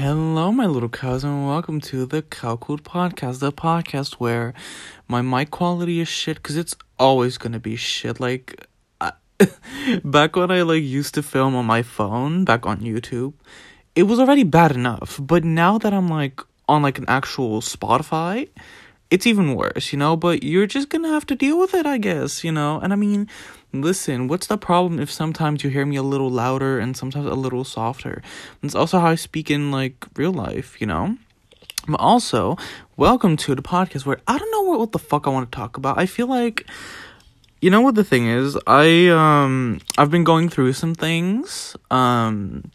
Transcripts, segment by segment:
Hello, my little cows, and welcome to the Cow Podcast, the podcast where my mic quality is shit because it's always gonna be shit. Like, I, back when I like used to film on my phone, back on YouTube, it was already bad enough. But now that I'm like on like an actual Spotify, it's even worse, you know. But you're just gonna have to deal with it, I guess, you know. And I mean listen, what's the problem if sometimes you hear me a little louder and sometimes a little softer? It's also how I speak in like real life, you know? But also, welcome to the podcast where I don't know what, what the fuck I want to talk about. I feel like you know what the thing is? I um I've been going through some things. Um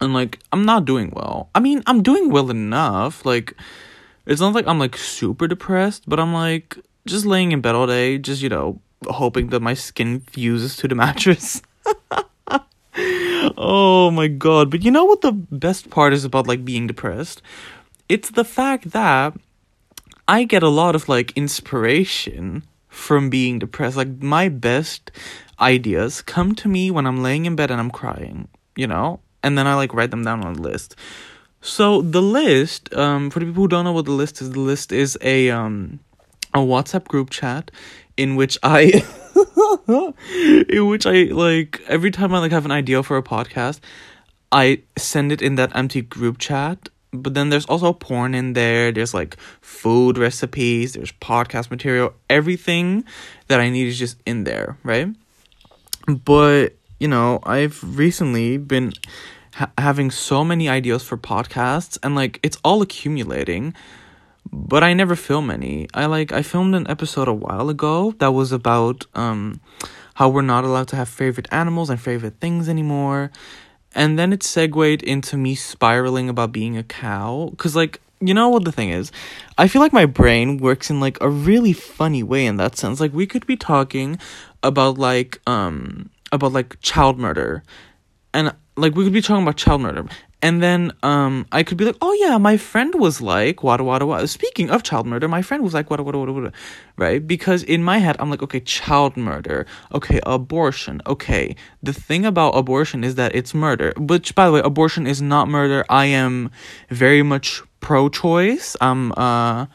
and like I'm not doing well. I mean, I'm doing well enough. Like it's not like I'm like super depressed, but I'm like just laying in bed all day, just you know, hoping that my skin fuses to the mattress. oh my god. But you know what the best part is about like being depressed? It's the fact that I get a lot of like inspiration from being depressed. Like my best ideas come to me when I'm laying in bed and I'm crying, you know? And then I like write them down on a list. So the list, um, for the people who don't know what the list is, the list is a um a WhatsApp group chat in which I in which I like every time I like have an idea for a podcast, I send it in that empty group chat. But then there's also porn in there. There's like food recipes, there's podcast material, everything that I need is just in there, right? But, you know, I've recently been ha- having so many ideas for podcasts and like it's all accumulating but I never film any. I like I filmed an episode a while ago that was about um how we're not allowed to have favorite animals and favorite things anymore. And then it segued into me spiraling about being a cow cuz like you know what the thing is? I feel like my brain works in like a really funny way in that sense. Like we could be talking about like um about like child murder and like we could be talking about child murder and then um I could be like, oh yeah, my friend was like, wada wada wada. Speaking of child murder, my friend was like, wada wada wada wada, right? Because in my head, I'm like, okay, child murder, okay, abortion, okay. The thing about abortion is that it's murder. Which, by the way, abortion is not murder. I am very much pro-choice. I'm uh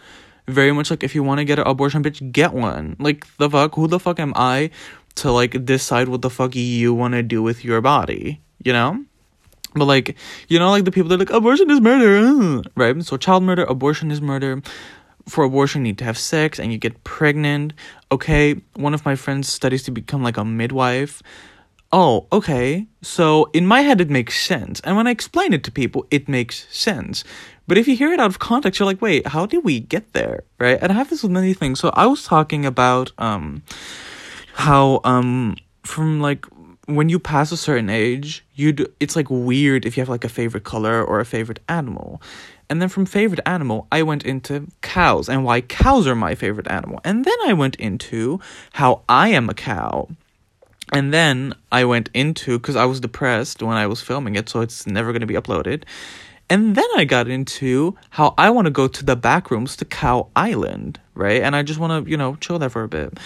very much like, if you want to get an abortion, bitch, get one. Like the fuck, who the fuck am I to like decide what the fuck you want to do with your body? You know but like, you know, like the people that are like abortion is murder, right? So child murder, abortion is murder. For abortion, you need to have sex and you get pregnant. Okay, one of my friends studies to become like a midwife. Oh, okay. So in my head, it makes sense, and when I explain it to people, it makes sense. But if you hear it out of context, you're like, wait, how did we get there, right? And I have this with many things. So I was talking about um how um from like when you pass a certain age, you do, it's like weird if you have like a favorite color or a favorite animal. And then from favorite animal, I went into cows and why cows are my favorite animal. And then I went into how I am a cow. And then I went into because I was depressed when I was filming it, so it's never going to be uploaded. And then I got into how I want to go to the back rooms to Cow Island, right? And I just want to, you know, chill there for a bit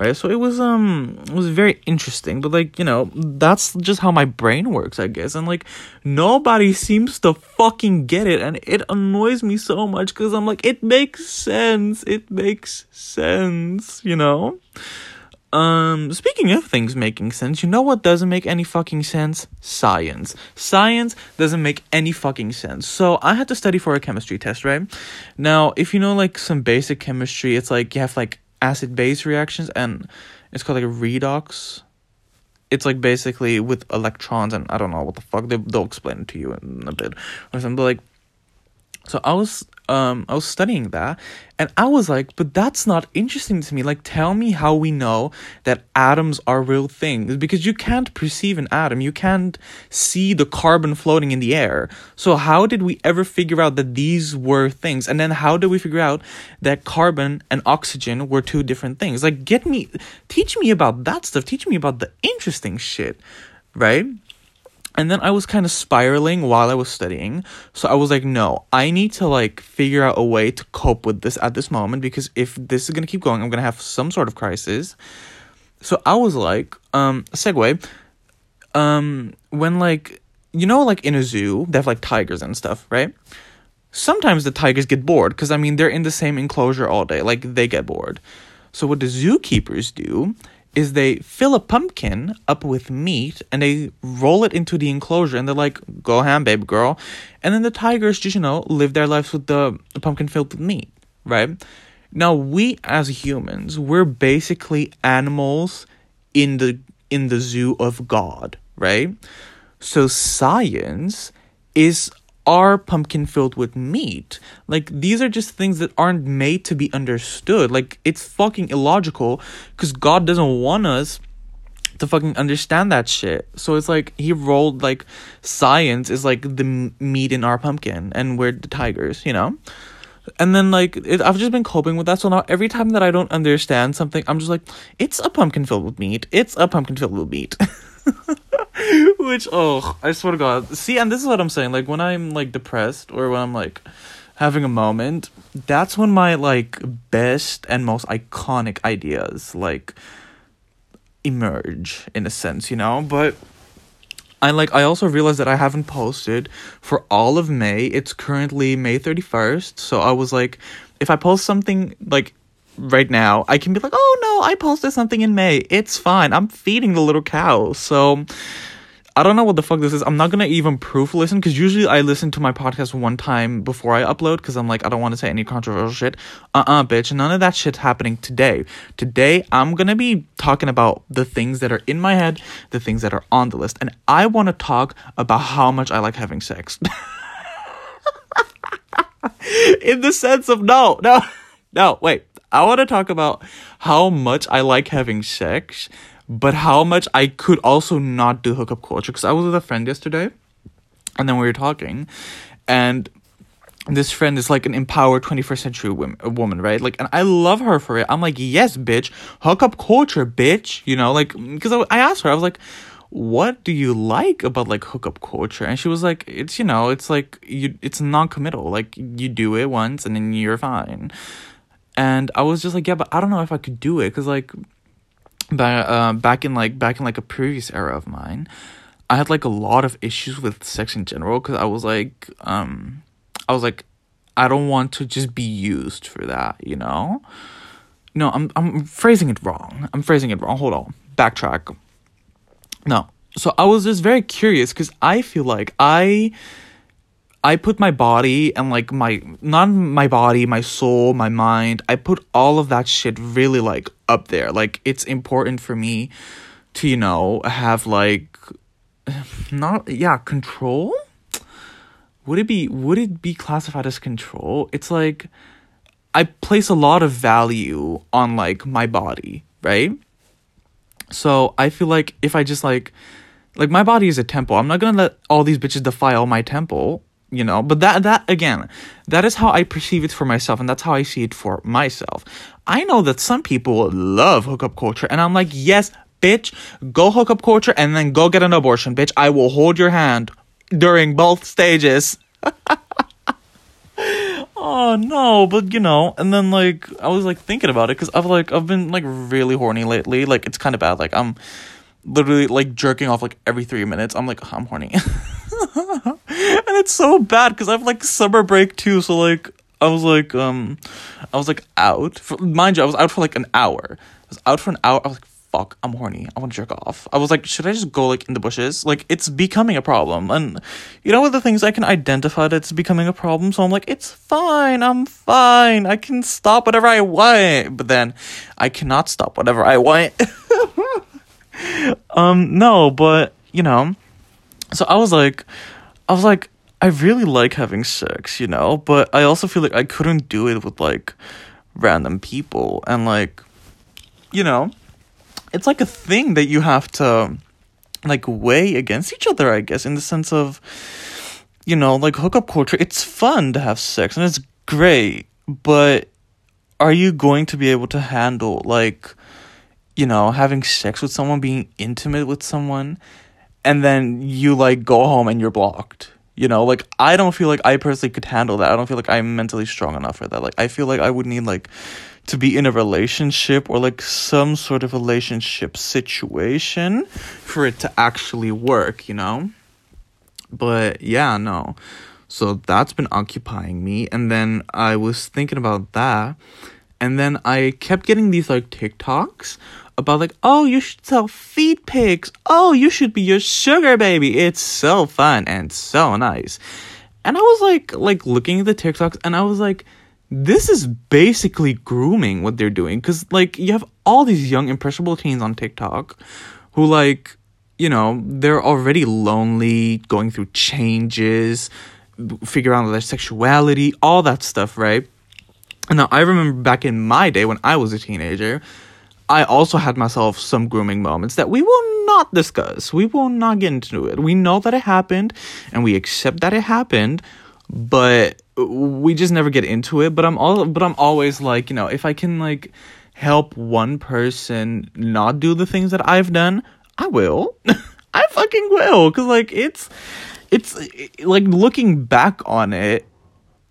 right? So it was um it was very interesting but like you know that's just how my brain works i guess and like nobody seems to fucking get it and it annoys me so much because i'm like it makes sense it makes sense you know? Um speaking of things making sense you know what doesn't make any fucking sense? Science. Science doesn't make any fucking sense. So i had to study for a chemistry test right? Now if you know like some basic chemistry it's like you have like acid base reactions and it's called like a redox. It's like basically with electrons and i don't know what the fuck. They, they'll explain it to you in a bit. Or something but like so i was um I was studying that and I was like, but that's not interesting to me. Like tell me how we know that atoms are real things because you can't perceive an atom. You can't see the carbon floating in the air. So how did we ever figure out that these were things? And then how did we figure out that carbon and oxygen were two different things? Like get me teach me about that stuff. Teach me about the interesting shit, right? And then I was kind of spiraling while I was studying. So I was like, no, I need to like figure out a way to cope with this at this moment because if this is going to keep going, I'm going to have some sort of crisis. So I was like, um segue um when like you know, like in a zoo, they have like tigers and stuff, right? Sometimes the tigers get bored because I mean they're in the same enclosure all day, like they get bored. So what the zookeepers do is they fill a pumpkin up with meat and they roll it into the enclosure and they're like, "Go ham, babe girl," and then the tigers just you know live their lives with the, pumpkin filled with meat, right? Now we as humans, we're basically animals in the in the zoo of God, right? So science is our pumpkin filled with meat. Like these are just things that aren't made to be understood. Like it's fucking illogical cuz God doesn't want us to fucking understand that shit. So it's like he rolled like science is like the meat in our pumpkin and we're the tigers, you know? And then like it, I've just been coping with that. So now every time that I don't understand something, I'm just like, it's a pumpkin filled with meat. It's a pumpkin filled with meat. Which oh, I swear to God. See, and this is what I'm saying. Like when I'm like depressed or when I'm like having a moment, that's when my like best and most iconic ideas like emerge in a sense, you know? But I like I also realized that I haven't posted for all of May. It's currently May 31st. So I was like if I post something like right now, I can be like, "Oh no, I posted something in May. It's fine. I'm feeding the little cow." So I don't know what the fuck this is. I'm not gonna even proof listen because usually I listen to my podcast one time before I upload because I'm like I don't want to say any controversial shit. Uh uh-uh, uh, bitch. None of that shit's happening today. Today I'm gonna be talking about the things that are in my head, the things that are on the list, and I want to talk about how much I like having sex. in the sense of no, no, no. Wait. I want to talk about how much I like having sex but how much I could also not do hookup culture. Because I was with a friend yesterday, and then we were talking, and this friend is like an empowered 21st century woman, woman, right? Like, and I love her for it. I'm like, yes, bitch, hookup culture, bitch. You know, like, because I, I asked her, I was like, what do you like about like hookup culture? And she was like, it's you know, it's like you, it's non-committal. Like you do it once and then you're fine. And I was just like, yeah, but I don't know if I could do it because like back uh, back in like back in like a previous era of mine, I had like a lot of issues with sex in general because I was like um I was like I don't want to just be used for that, you know? No, I'm I'm phrasing it wrong. I'm phrasing it wrong. Hold on. Backtrack. No. So I was just very curious cuz I feel like I I put my body and like my not my body, my soul, my mind, I put all of that shit really like up there. Like it's important for me to, you know, have like not yeah, control? Would it be would it be classified as control? It's like I place a lot of value on like my body, right? So I feel like if I just like like my body is a temple. I'm not gonna let all these bitches defile my temple you know but that that again that is how i perceive it for myself and that's how i see it for myself. I know that some people love hookup culture and i'm like yes bitch go hookup culture and then go get an abortion bitch. I will hold your hand during both stages. Oh no but you know and then like i was like thinking about it because i've like i've been like really horny lately. Like it's kind of bad. Like i'm literally like jerking off like every three minutes. I'm like i'm horny it's so bad because I have like summer break too. So like I was like um I was like out. For, mind you, I was out for like an hour. I was out for an hour. I was like, fuck, I'm horny. I want to jerk off. I was like, should I just go like in the bushes? Like it's becoming a problem. And you know what the things I can identify that it's becoming a problem. So I'm like, it's fine. I'm fine. I can stop whatever I want. But then I cannot stop whatever I want. um no, but you know. So I was like I was like, I really like having sex, you know, but I also feel like I couldn't do it with like random people and like you know, it's like a thing that you have to like weigh against each other, I guess, in the sense of you know, like hookup culture, it's fun to have sex and it's great, but are you going to be able to handle like you know, having sex with someone, being intimate with someone and then you like go home and you're blocked. You know, like I don't feel like I personally could handle that. I don't feel like I'm mentally strong enough for that. Like I feel like I would need like to be in a relationship or like some sort of relationship situation for it to actually work, you know? But yeah, no. So that's been occupying me. And then I was thinking about that. And then I kept getting these like TikToks about like, oh, you should sell feed pics. Oh, you should be your sugar baby. It's so fun and so nice. And I was like, like looking at the TikToks, and I was like, this is basically grooming what they're doing. Cause like you have all these young impressionable teens on TikTok who like, you know, they're already lonely, going through changes, figuring out their sexuality, all that stuff, right? And now I remember back in my day when I was a teenager, I also had myself some grooming moments that we will not discuss. We will not get into it. We know that it happened and we accept that it happened, but we just never get into it. But I'm all but I'm always like, you know, if I can like help one person not do the things that I've done, I will. I fucking will cuz like it's it's like looking back on it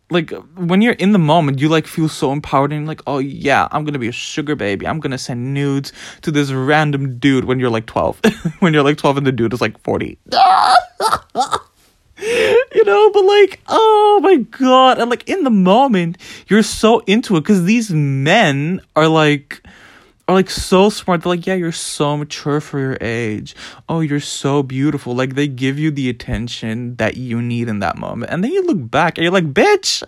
like when you're in the moment you like feel so empowered and like oh yeah i'm gonna be a sugar baby. I'm gonna send nudes to this random dude when you're like 12 when you're like 12 and the dude is like 40 you know but like oh my god. And like in the moment you're so into it because these men are like are like so smart. They're like, yeah, you're so mature for your age. Oh, you're so beautiful. Like they give you the attention that you need in that moment. And then you look back and you're like, bitch.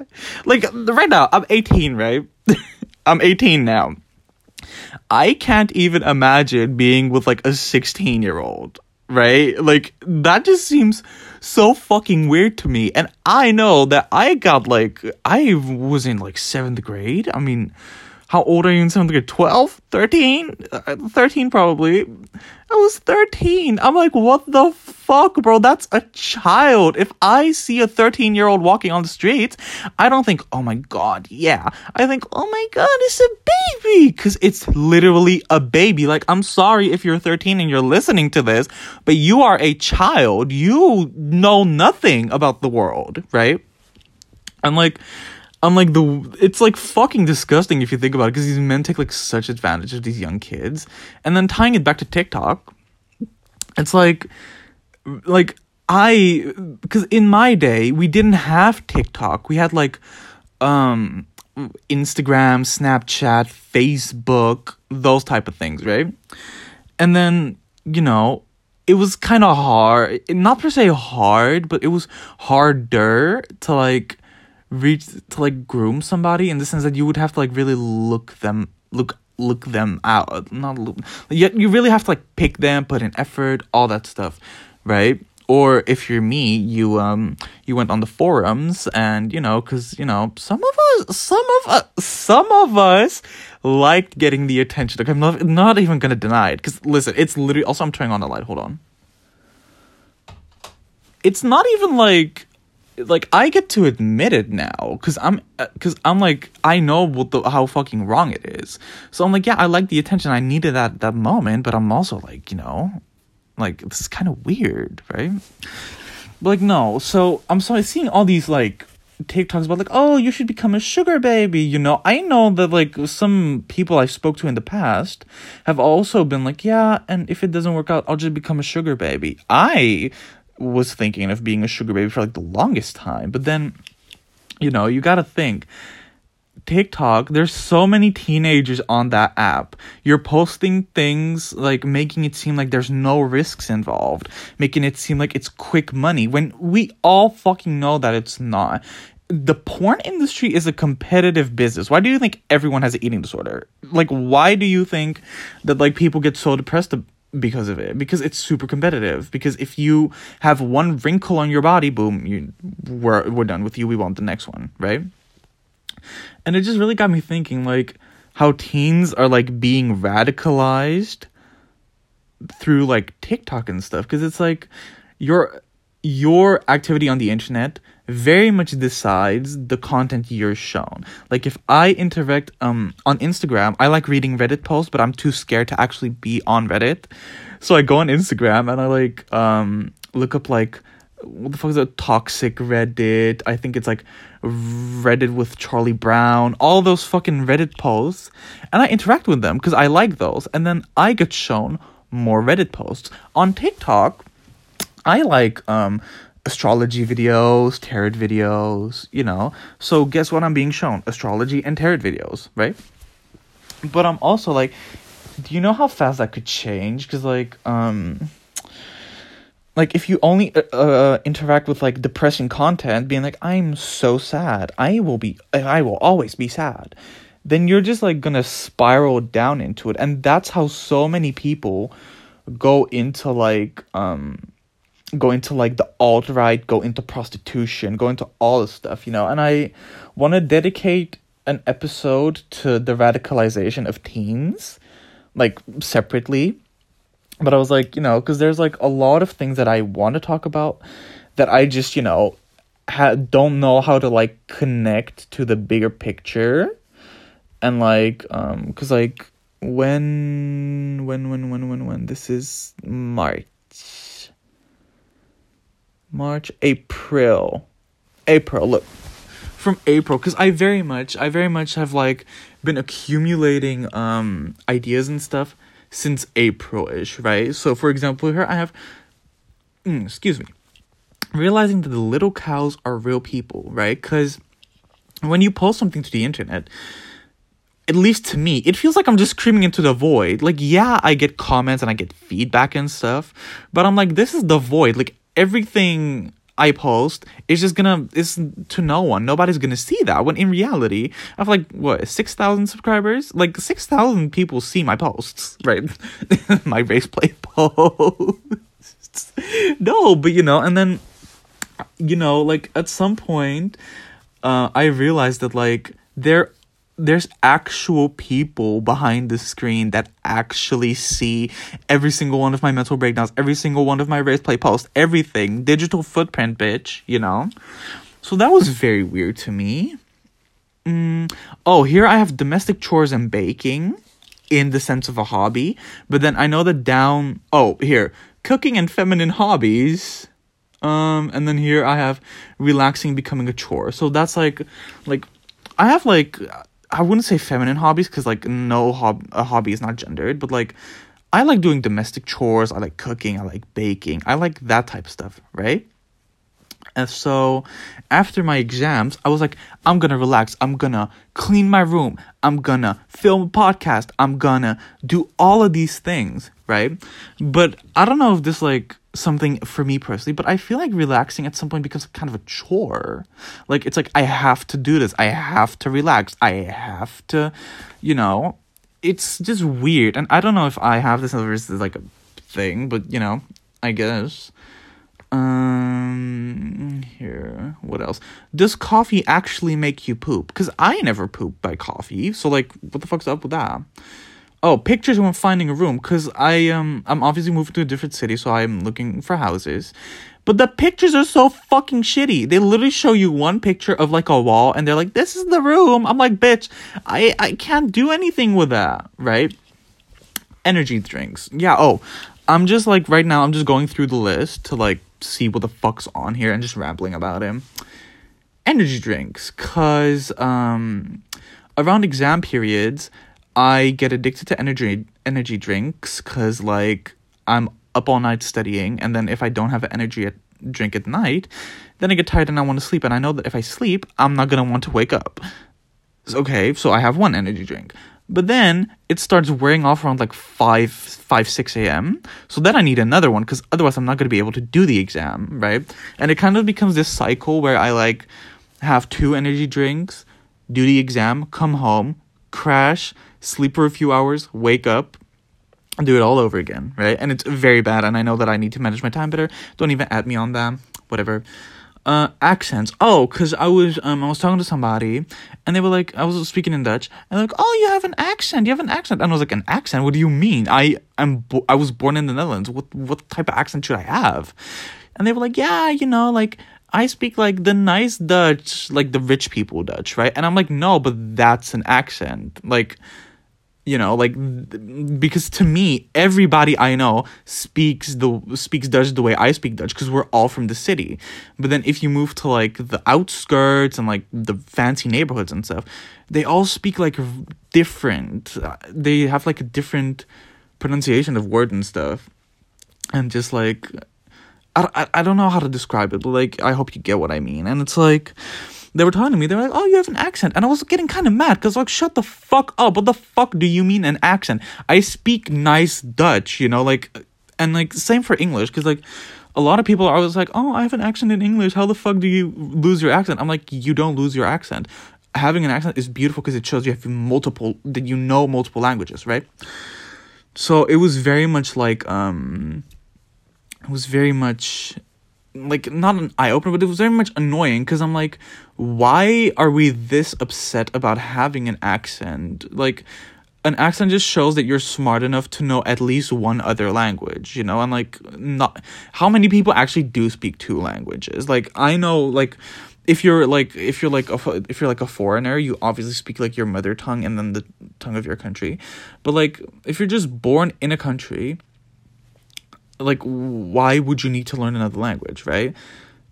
Like right now, I'm 18, right? I'm 18 now. I can't even imagine being with like a 16 year old, right? Like that just seems so fucking weird to me. And I know that I got like, I was in like seventh grade. I mean, how old are you in seventh grade? 12? 13? Uh, 13 probably. I was 13. I'm like, what the fuck, bro? That's a child. If I see a 13 year old walking on the streets, I don't think, oh my god, yeah. I think, oh my god, it's a baby. Cause it's literally a baby. Like, I'm sorry if you're 13 and you're listening to this, but you are a child. You know nothing about the world, right? And like, I'm like the it's like fucking disgusting if you think about it because these men take like such advantage of these young kids. And then tying it back to TikTok it's like like I because in my day we didn't have TikTok. We had like um Instagram Snapchat Facebook those type of things right? And then you know it was kind of hard not per se hard but it was harder to like reach to like groom somebody in the sense that you would have to like really look them look look them out. Not look yet you really have to like pick them put in effort all that stuff right? Or if you're me you um you went on the forums and you know because you know some of us some of us some of us liked getting the attention. Like i'm not, not even gonna deny it because listen it's literally also i'm turning on the light hold on. It's not even like like I get to admit it now because I'm uh, I'm like I know what the how fucking wrong it is. So I'm like, yeah, I like the attention. I needed that that moment, but I'm also like, you know, like this is kind of weird, right? But like no, so I'm sorry seeing all these like TikToks about like, oh, you should become a sugar baby. You know, I know that like some people I spoke to in the past have also been like, yeah, and if it doesn't work out, I'll just become a sugar baby. I was thinking of being a sugar baby for like the longest time. But then, you know, you gotta think. TikTok, there's so many teenagers on that app. You're posting things like making it seem like there's no risks involved, making it seem like it's quick money when we all fucking know that it's not. The porn industry is a competitive business. Why do you think everyone has an eating disorder? Like, why do you think that like people get so depressed because of it because it's super competitive. Because if you have one wrinkle on your body boom you we're, we're done with you. We want the next one right? And it just really got me thinking like how teens are like being radicalized through like TikTok and stuff. Because it's like your your activity on the internet very much decides the content you're shown. Like if I interact um on Instagram, I like reading Reddit posts, but I'm too scared to actually be on Reddit. So I go on Instagram and I like um look up like what the fuck is a toxic Reddit? I think it's like Reddit with Charlie Brown, all those fucking Reddit posts, and I interact with them because I like those, and then I get shown more Reddit posts on TikTok. I like um astrology videos, tarot videos, you know. So guess what I'm being shown? Astrology and tarot videos, right? But I'm also like, do you know how fast that could change? Because like, um, like if you only uh, uh, interact with like depressing content, being like, I'm so sad, I will be, I will always be sad, then you're just like gonna spiral down into it, and that's how so many people go into like um go into like the alt right, go into prostitution, go into all this stuff, you know. And I want to dedicate an episode to the radicalization of teens, like separately. But I was like, you know, because there's like a lot of things that I want to talk about that I just, you know, ha- don't know how to like connect to the bigger picture. And like, um, because like when, when, when, when, when, when, this is March March, April, April. Look, from April, because I very much, I very much have like been accumulating um ideas and stuff since April ish, right? So, for example, here I have, mm, excuse me, realizing that the little cows are real people, right? Because when you post something to the internet, at least to me, it feels like I'm just screaming into the void. Like, yeah, I get comments and I get feedback and stuff, but I'm like, this is the void. Like, everything I post is just gonna is to no one. Nobody's gonna see that. When in reality, I have like what six thousand subscribers. Like six thousand people see my posts, right? my race play posts. no, but you know, and then you know, like at some point, uh, I realized that like there there's actual people behind the screen that actually see every single one of my mental breakdowns, every single one of my race play posts, everything. Digital footprint, bitch, you know? So that was very weird to me. Mm. Oh, here I have domestic chores and baking in the sense of a hobby, but then I know that down. Oh, here, cooking and feminine hobbies. Um, and then here I have relaxing becoming a chore. So that's like, like, I have like I wouldn't say feminine hobbies because like no hob- a hobby is not gendered, but like I like doing domestic chores. I like cooking. I like baking. I like that type of stuff, right? And so after my exams, I was like, I'm gonna relax. I'm gonna clean my room. I'm gonna film a podcast. I'm gonna do all of these things, right? But I don't know if this like something for me personally, but I feel like relaxing at some point becomes kind of a chore. Like it's like I have to do this. I have to relax. I have to, you know, it's just weird. And I don't know if I have this or like a thing, but you know, I guess. Um here, what else? Does coffee actually make you poop? Cuz I never poop by coffee. So like what the fuck's up with that? Oh, pictures when finding a room cuz I um I'm obviously moving to a different city so I'm looking for houses. But the pictures are so fucking shitty. They literally show you one picture of like a wall and they're like this is the room. I'm like, "Bitch, I I can't do anything with that." Right? Energy drinks. Yeah, oh. I'm just like right now I'm just going through the list to like see what the fuck's on here and just rambling about him. Energy drinks cuz um around exam periods I get addicted to energy energy drinks because like I'm up all night studying, and then if I don't have an energy at, drink at night, then I get tired and I want to sleep, and I know that if I sleep, I'm not gonna want to wake up. Okay, so I have one energy drink, but then it starts wearing off around like five five six a.m. So then I need another one because otherwise I'm not gonna be able to do the exam, right? And it kind of becomes this cycle where I like have two energy drinks, do the exam, come home, crash sleep for a few hours, wake up, and do it all over again, right? And it's very bad, and I know that I need to manage my time better. Don't even add me on that. Whatever. Uh, accents. Oh, cause I was um I was talking to somebody, and they were like, I was speaking in Dutch, and they're like, oh, you have an accent. You have an accent. And I was like, an accent? What do you mean? I am bo- I was born in the Netherlands. What what type of accent should I have? And they were like, yeah, you know, like I speak like the nice Dutch, like the rich people Dutch, right? And I'm like, no, but that's an accent. Like you know like because to me everybody i know speaks the speaks dutch the way i speak dutch because we're all from the city. But then if you move to like the outskirts and like the fancy neighborhoods and stuff they all speak like different. Uh, they have like a different pronunciation of words and stuff. And just like I, I, I don't know how to describe it, but like I hope you get what I mean. And it's like they were talking to me. They were like, "Oh, you have an accent," and I was getting kind of mad because like, shut the fuck up. What the fuck do you mean an accent? I speak nice Dutch, you know, like, and like same for English because like a lot of people are always like, "Oh, I have an accent in English. How the fuck do you lose your accent?" I'm like, "You don't lose your accent. Having an accent is beautiful because it shows you have multiple that you know multiple languages, right?" So it was very much like um it was very much like not an eye opener, but it was very much annoying because I'm like, why are we this upset about having an accent? Like, an accent just shows that you're smart enough to know at least one other language, you know? And like, not how many people actually do speak two languages? Like, I know, like, if you're like if you're like a if you're like a foreigner you obviously speak like your mother tongue and then the tongue of your country but like if you're just born in a country like why would you need to learn another language right?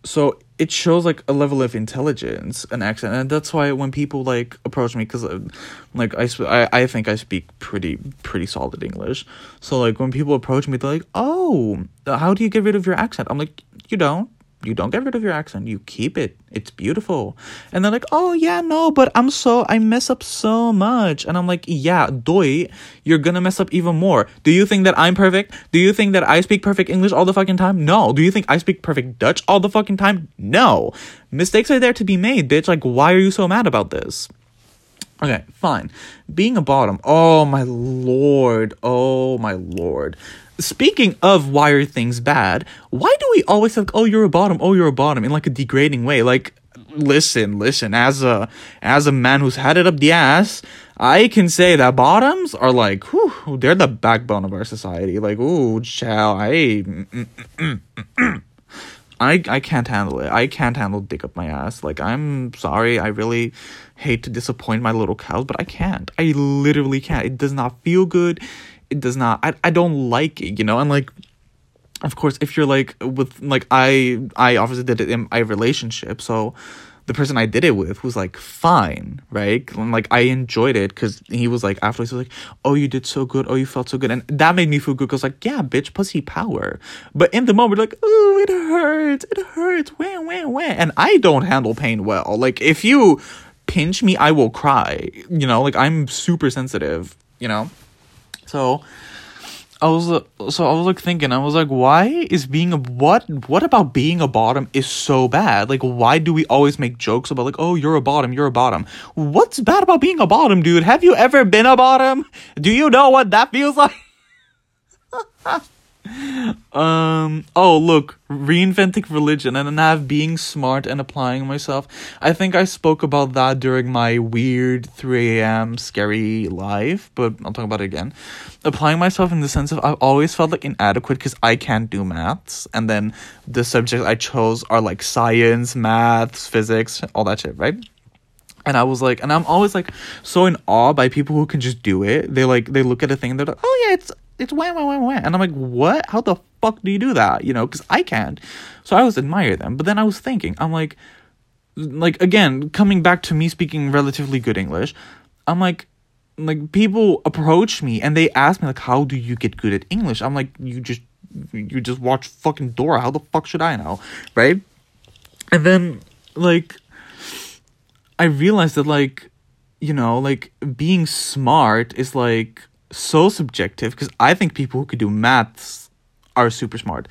So it shows like a level of intelligence an accent and that's why when people like approach me because uh, like I, sp- I i think i speak pretty pretty solid english. So like when people approach me they're like oh how do you get rid of your accent? I'm like you don't you don't get rid of your accent. You keep it. It's beautiful. And they're like oh yeah no but i'm so i mess up so much. And i'm like yeah doy you're gonna mess up even more. Do you think that i'm perfect? Do you think that i speak perfect english all the fucking time? No. Do you think i speak perfect dutch all the fucking time? No. Mistakes are there to be made bitch. Like why are you so mad about this? Okay, fine. Being a bottom. Oh my lord. Oh my lord speaking of why are things bad, why do we always like, oh, you're a bottom, oh, you're a bottom in like a degrading way? Like, listen, listen, as a as a man who's had it up the ass, I can say that bottoms are like, whew, they're the backbone of our society. Like, ooh, chow, I, I, I can't handle it. I can't handle dick up my ass. Like, I'm sorry. I really hate to disappoint my little cows, but I can't. I literally can't. It does not feel good it does not I, I don't like it you know? And like of course if you're like with like i i obviously did it in my relationship so the person i did it with was like fine right? And like i enjoyed it because he was like after he was like oh you did so good. Oh you felt so good. And that made me feel good because like yeah bitch pussy power. But in the moment like oh it hurts. It hurts. Wah, wah, wah. and i don't handle pain well. Like if you pinch me i will cry you know? Like i'm super sensitive you know so I was uh, so I was like thinking I was like why is being a what what about being a bottom is so bad? Like why do we always make jokes about like oh you're a bottom you're a bottom? What's bad about being a bottom dude? Have you ever been a bottom? Do you know what that feels like um oh look reinventing religion and then have being smart and applying myself. I think i spoke about that during my weird 3 a.m scary life but i'll talk about it again. Applying myself in the sense of i've always felt like inadequate because i can't do maths and then the subjects i chose are like science maths physics all that shit right? And I was like, and I'm always like so in awe by people who can just do it. They like they look at a thing, they're like, oh yeah, it's it's wham wham wham wham, and I'm like, what? How the fuck do you do that? You know, because I can't. So I always admire them. But then I was thinking, I'm like, like again, coming back to me speaking relatively good English, I'm like, like people approach me and they ask me like, how do you get good at English? I'm like, you just you just watch fucking Dora. How the fuck should I know, right? And then like I realized that like you know like being smart is like so subjective because I think people who could do maths are super smart.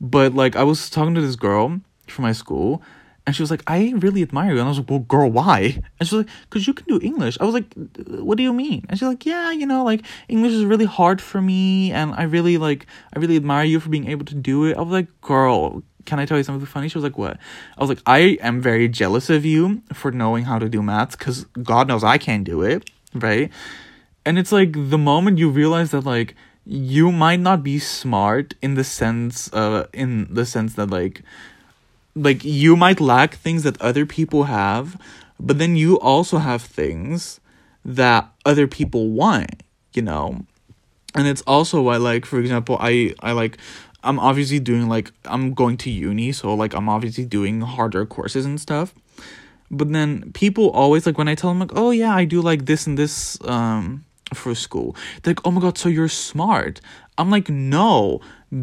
But like I was talking to this girl from my school and she was like, I really admire you. And I was like, well, girl, why? And she was like, because you can do English. I was like, what do you mean? And she's like, yeah, you know, like English is really hard for me. And I really like, I really admire you for being able to do it. I was like, girl, can I tell you something funny? She was like, what? I was like, I am very jealous of you for knowing how to do maths because God knows I can't do it, right? And it's like the moment you realize that, like, you might not be smart in the sense, uh, in the sense that, like, like you might lack things that other people have, but then you also have things that other people want, you know? And it's also why, like, for example, I, I like, I'm obviously doing like I'm going to uni, so like I'm obviously doing harder courses and stuff. But then people always like when I tell them like, "Oh yeah, I do like this and this um for school." They're like, "Oh my god, so you're smart." I'm like, "No,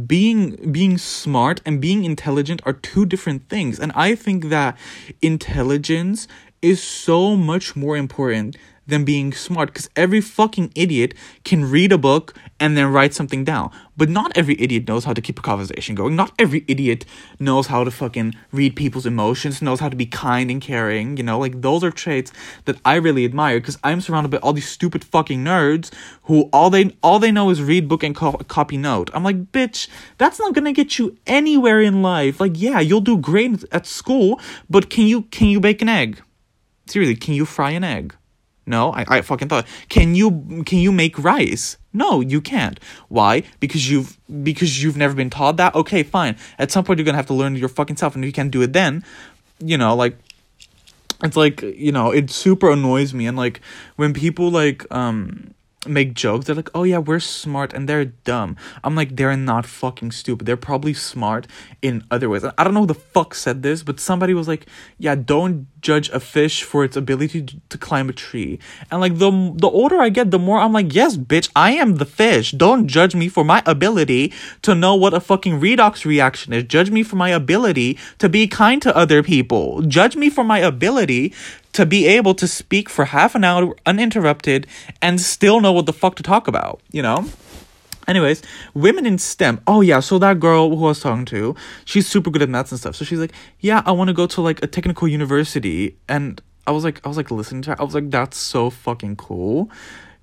being being smart and being intelligent are two different things and i think that intelligence is so much more important than being smart because every fucking idiot can read a book and then write something down. But not every idiot knows how to keep a conversation going. Not every idiot knows how to fucking read people's emotions, knows how to be kind and caring. You know, like those are traits that I really admire because I'm surrounded by all these stupid fucking nerds who all they all they know is read book and co- copy note. I'm like, bitch, that's not gonna get you anywhere in life. Like, yeah, you'll do great at school, but can you can you bake an egg? Seriously, can you fry an egg? No, I, I fucking thought. Can you can you make rice? No, you can't. Why? Because you've because you've never been taught that. Okay, fine. At some point you're gonna have to learn your fucking self, and if you can't do it then, you know, like it's like you know, it super annoys me, and like when people like um make jokes. They're like, oh yeah, we're smart and they're dumb. I'm like, they're not fucking stupid. They're probably smart in other ways. I don't know who the fuck said this, but somebody was like, yeah, don't judge a fish for its ability to, to climb a tree. And like the the older I get, the more I'm like, yes, bitch, I am the fish. Don't judge me for my ability to know what a fucking redox reaction is. Judge me for my ability to be kind to other people. Judge me for my ability to be able to speak for half an hour uninterrupted and still know what the fuck to talk about, you know? Anyways, women in STEM. Oh yeah, so that girl who I was talking to, she's super good at maths and stuff. So she's like, "Yeah, I want to go to like a technical university." And I was like I was like listening to her. I was like, "That's so fucking cool."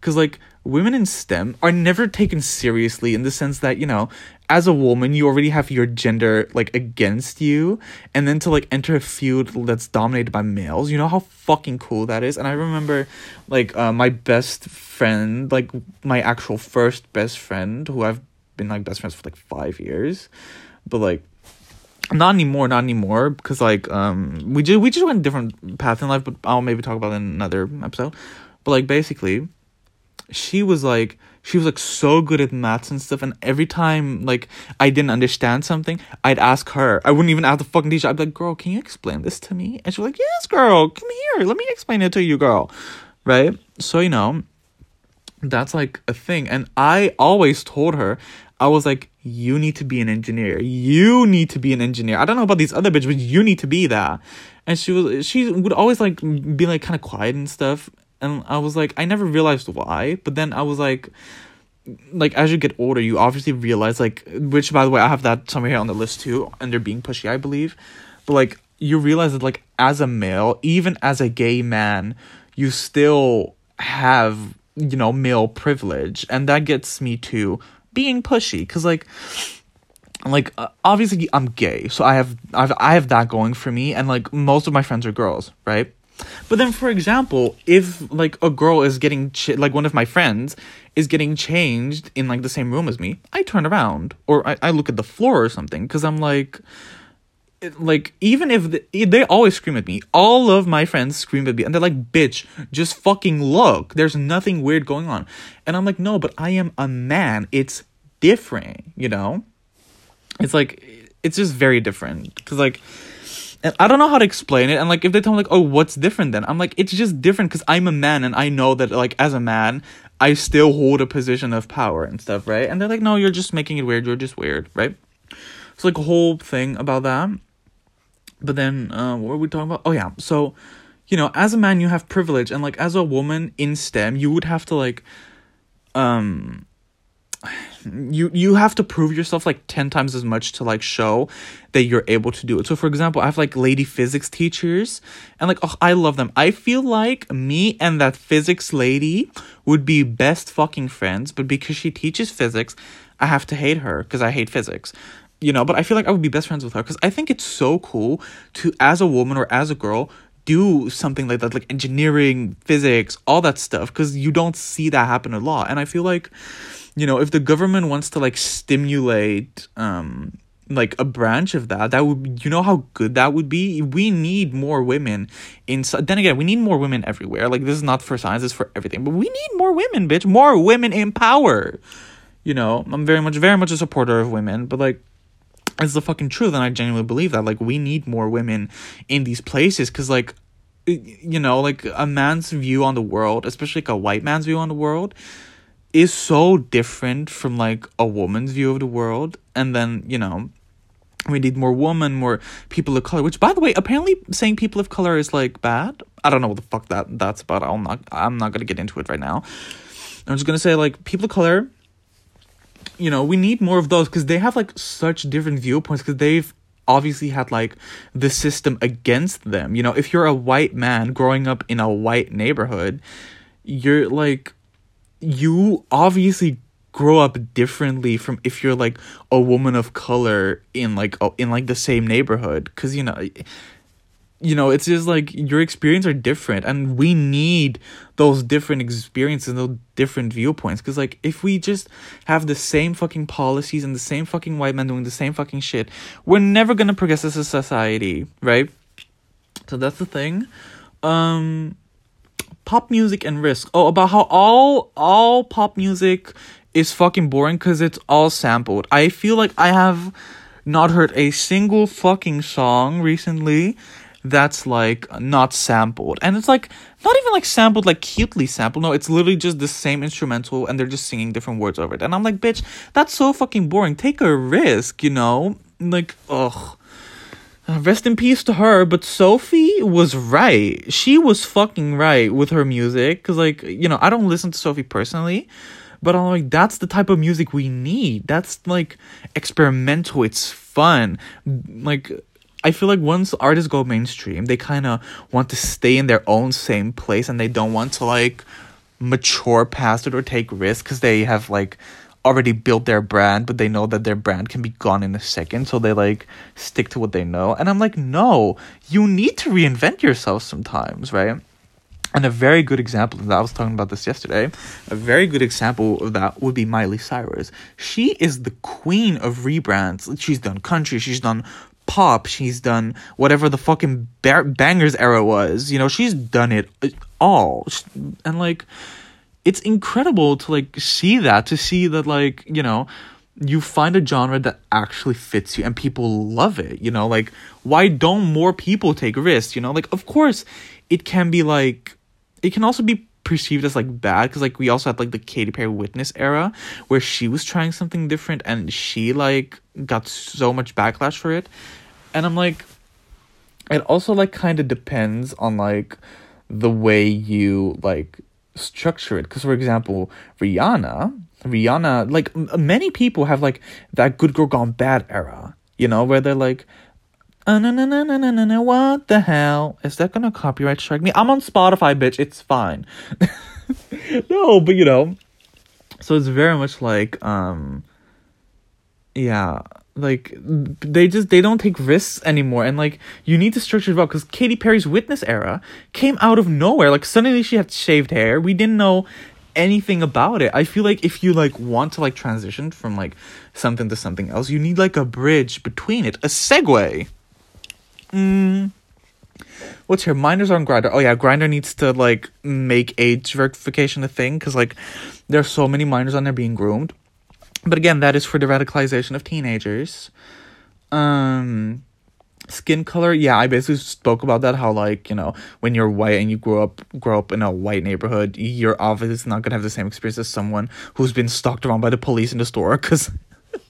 Cuz like women in STEM are never taken seriously in the sense that, you know, as a woman, you already have your gender like against you, and then to like enter a field that's dominated by males, you know how fucking cool that is. And I remember, like, uh, my best friend, like my actual first best friend, who I've been like best friends for like five years, but like not anymore, not anymore, because like um we just we just went different path in life, but I'll maybe talk about it in another episode. But like basically, she was like she was like so good at maths and stuff and every time like i didn't understand something i'd ask her. I wouldn't even ask the fucking teacher. I'd be like girl can you explain this to me? And she was like yes girl come here. Let me explain it to you girl. Right? So you know that's like a thing. And i always told her i was like you need to be an engineer. You need to be an engineer. I don't know about these other bitches but you need to be that. And she was she would always like be like kind of quiet and stuff and I was like, I never realized why, but then I was like, like as you get older, you obviously realize like, which by the way, I have that somewhere here on the list too, and they're being pushy, I believe, but like you realize that like as a male, even as a gay man, you still have you know male privilege, and that gets me to being pushy, cause like like uh, obviously I'm gay, so I have I've I have that going for me, and like most of my friends are girls, right? But then, for example, if like a girl is getting ch- like one of my friends is getting changed in like the same room as me, I turn around or I, I look at the floor or something because I'm like, like even if the, they always scream at me, all of my friends scream at me and they're like, "Bitch, just fucking look. There's nothing weird going on." And I'm like, "No, but I am a man. It's different, you know." It's like it's just very different because like and I don't know how to explain it. And like, if they tell me like, oh, what's different then? I'm like, it's just different because I'm a man and I know that like as a man, I still hold a position of power and stuff, right? And they're like, no, you're just making it weird. You're just weird, right? It's like a whole thing about that. But then, uh, what were we talking about? Oh yeah, so you know, as a man, you have privilege, and like as a woman in STEM, you would have to like, um, you you have to prove yourself like 10 times as much to like show that you're able to do it. So for example i have like lady physics teachers and like oh i love them. I feel like me and that physics lady would be best fucking friends but because she teaches physics i have to hate her because i hate physics you know? But i feel like i would be best friends with her because i think it's so cool to as a woman or as a girl do something like that like engineering physics all that stuff because you don't see that happen a lot. And i feel like you know if the government wants to like stimulate um like a branch of that that would you know how good that would be? We need more women in then again we need more women everywhere. Like this is not for science it's for everything but we need more women bitch. More women in power. You know i'm very much very much a supporter of women but like it's the fucking truth and i genuinely believe that like we need more women in these places because like you know like a man's view on the world especially like a white man's view on the world is so different from like a woman's view of the world and then you know we need more women more people of color which by the way apparently saying people of color is like bad. I don't know what the fuck that that's about. I'm not i'm not gonna get into it right now. I'm just gonna say like people of color you know we need more of those because they have like such different viewpoints because they've obviously had like the system against them. You know if you're a white man growing up in a white neighborhood you're like you obviously grow up differently from if you're like a woman of color in like oh, in like the same neighborhood. Because you know you know it's just like your experience are different and we need those different experiences those different viewpoints because like if we just have the same fucking policies and the same fucking white men doing the same fucking shit we're never gonna progress as a society right so that's the thing um pop music and risk. Oh, about how all all pop music is fucking boring because it's all sampled. I feel like I have not heard a single fucking song recently that's like not sampled. And it's like not even like sampled like cutely sampled. No, it's literally just the same instrumental and they're just singing different words over it. And I'm like, bitch, that's so fucking boring. Take a risk, you know? Like, ugh. Rest in peace to her, but Sophie was right. She was fucking right with her music. Cause like, you know, I don't listen to Sophie personally, but I'm like, that's the type of music we need. That's like experimental. It's fun. Like, I feel like once artists go mainstream, they kind of want to stay in their own same place and they don't want to like mature past it or take risks because they have like already built their brand, but they know that their brand can be gone in a second, so they like stick to what they know. And I'm like, no, you need to reinvent yourself sometimes, right? And a very good example of that, I was talking about this yesterday. A very good example of that would be Miley Cyrus. She is the queen of rebrands. She's done country, she's done pop, she's done whatever the fucking Bangerz era was. You know, she's done it uh, all. And like, it's incredible to like see that to see that like you know you find a genre that actually fits you and people love it you know like why don't more people take risks you know like of course it can be like it can also be perceived as like bad because like we also had like the Katy Perry witness era where she was trying something different and she like got so much backlash for it. And I'm like it also like kind of depends on like the way you like structure it. Because for example rihanna rihanna like m- many people have like that good girl gone bad era you know where they're like no, no, no, no, no, no, no, what the hell? Is that gonna copyright strike me? I'm on Spotify, bitch. It's fine. no, but you know, so it's very much like, um, yeah, like they just they don't take risks anymore and like you need to structure it well because Katy Perry's witness era came out of nowhere like suddenly she had shaved hair we didn't know anything about it I feel like if you like want to like transition from like something to something else you need like a bridge between it a segue mm. What's here? Minors on Grindr. Oh yeah, Grindr needs to like make age verification a thing because like there's so many minors on there being groomed but again, that is for the radicalization of teenagers. Um, skin color, yeah, I basically spoke about that. How like you know when you're white and you grow up grow up in a white neighborhood, you're obviously not gonna have the same experience as someone who's been stalked around by the police in the store. Cause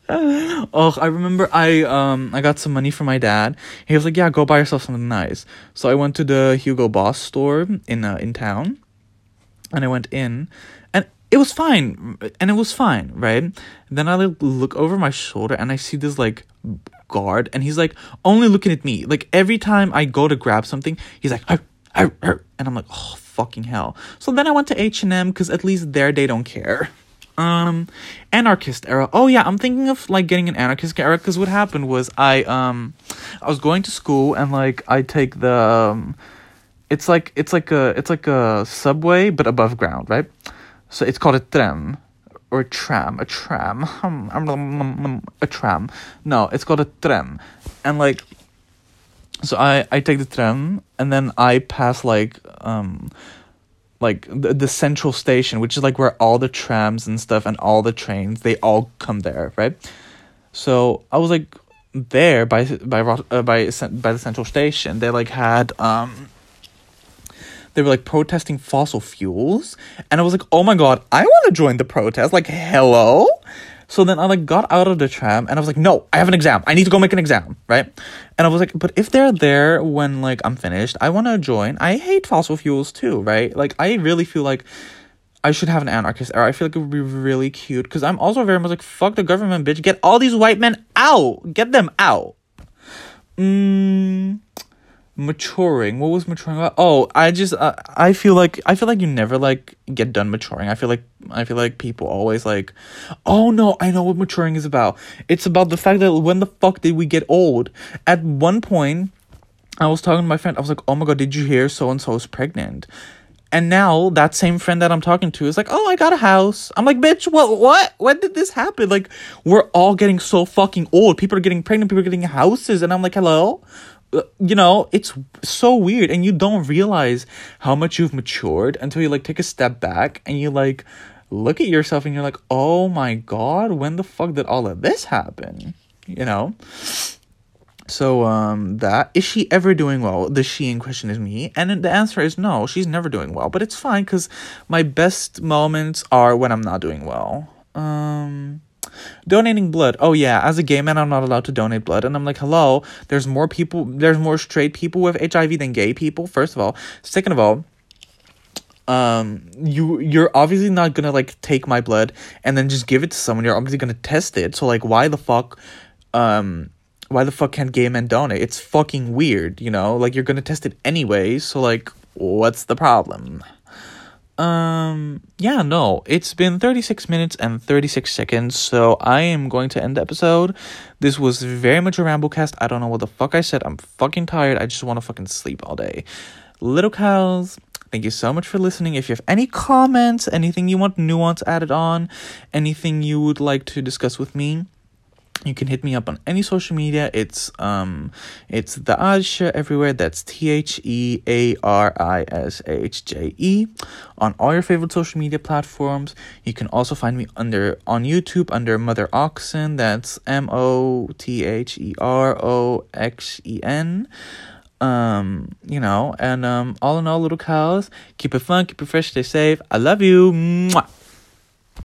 oh, I remember I um I got some money from my dad. He was like, "Yeah, go buy yourself something nice." So I went to the Hugo Boss store in uh, in town, and I went in, and it was fine and it was fine right then i like look over my shoulder and i see this like guard and he's like only looking at me like every time i go to grab something he's like arr, arr, arr. and i'm like oh fucking hell so then i went to h&m because at least there they don't care um anarchist era. Oh yeah i'm thinking of like getting an anarchist era because what happened was i um i was going to school and like i take the um, it's like it's like a it's like a subway but above ground right? So it's called a tram or a tram, a tram, a tram. No, it's called a tram, and like, so I I take the tram and then I pass like um, like the the central station, which is like where all the trams and stuff and all the trains they all come there, right? So I was like there by by uh, by by the central station. They like had um they were like protesting fossil fuels, and I was like, oh my god, I want to join the protest. Like, hello. So then I like got out of the tram and I was like, no, I have an exam. I need to go make an exam, right? And I was like, but if they're there when like I'm finished, I want to join. I hate fossil fuels too, right? Like I really feel like I should have an anarchist era. I feel like it would be really cute because I'm also very much like fuck the government, bitch. Get all these white men out. Get them out. Mm, maturing. What was maturing about? Oh, I just uh, I feel like I feel like you never like get done maturing. I feel like I feel like people always like, oh no, I know what maturing is about. It's about the fact that when the fuck did we get old? At one point, I was talking to my friend. I was like, oh my god, did you hear so and so is pregnant? And now that same friend that I'm talking to is like, "Oh, I got a house." I'm like, "Bitch, what what? When did this happen?" Like, we're all getting so fucking old. People are getting pregnant, people are getting houses, and I'm like, "Hello?" Uh, you know, it's so weird and you don't realize how much you've matured until you like take a step back and you like look at yourself and you're like, "Oh my god, when the fuck did all of this happen?" You know? So um that is she ever doing well? The she in question is me, and the answer is no. She's never doing well, but it's fine because my best moments are when I'm not doing well. Um, donating blood. Oh yeah, as a gay man, I'm not allowed to donate blood, and I'm like, hello. There's more people. There's more straight people with HIV than gay people. First of all, second of all um you you're obviously not gonna like take my blood and then just give it to someone you're obviously gonna test it so like why the fuck um why the fuck can't gay men donate? It's fucking weird, you know? Like you're gonna test it anyway, so like what's the problem? Um yeah, no. It's been 36 minutes and 36 seconds, so I am going to end the episode. This was very much a ramblecast. I don't know what the fuck I said. I'm fucking tired. I just want to fucking sleep all day. Little cows, Thank you so much for listening. If you have any comments, anything you want nuance added on, anything you would like to discuss with me, you can hit me up on any social media. It's um it's the Arishje everywhere. That's t-h-e-a-r-i-s-h-j-e on all your favorite social media platforms. You can also find me under on youtube under mother oxen. That's m-o-t-h-e-r-o-x-e-n um you know and um all in all little cows keep it fun keep it fresh stay safe. I love you. Mwah.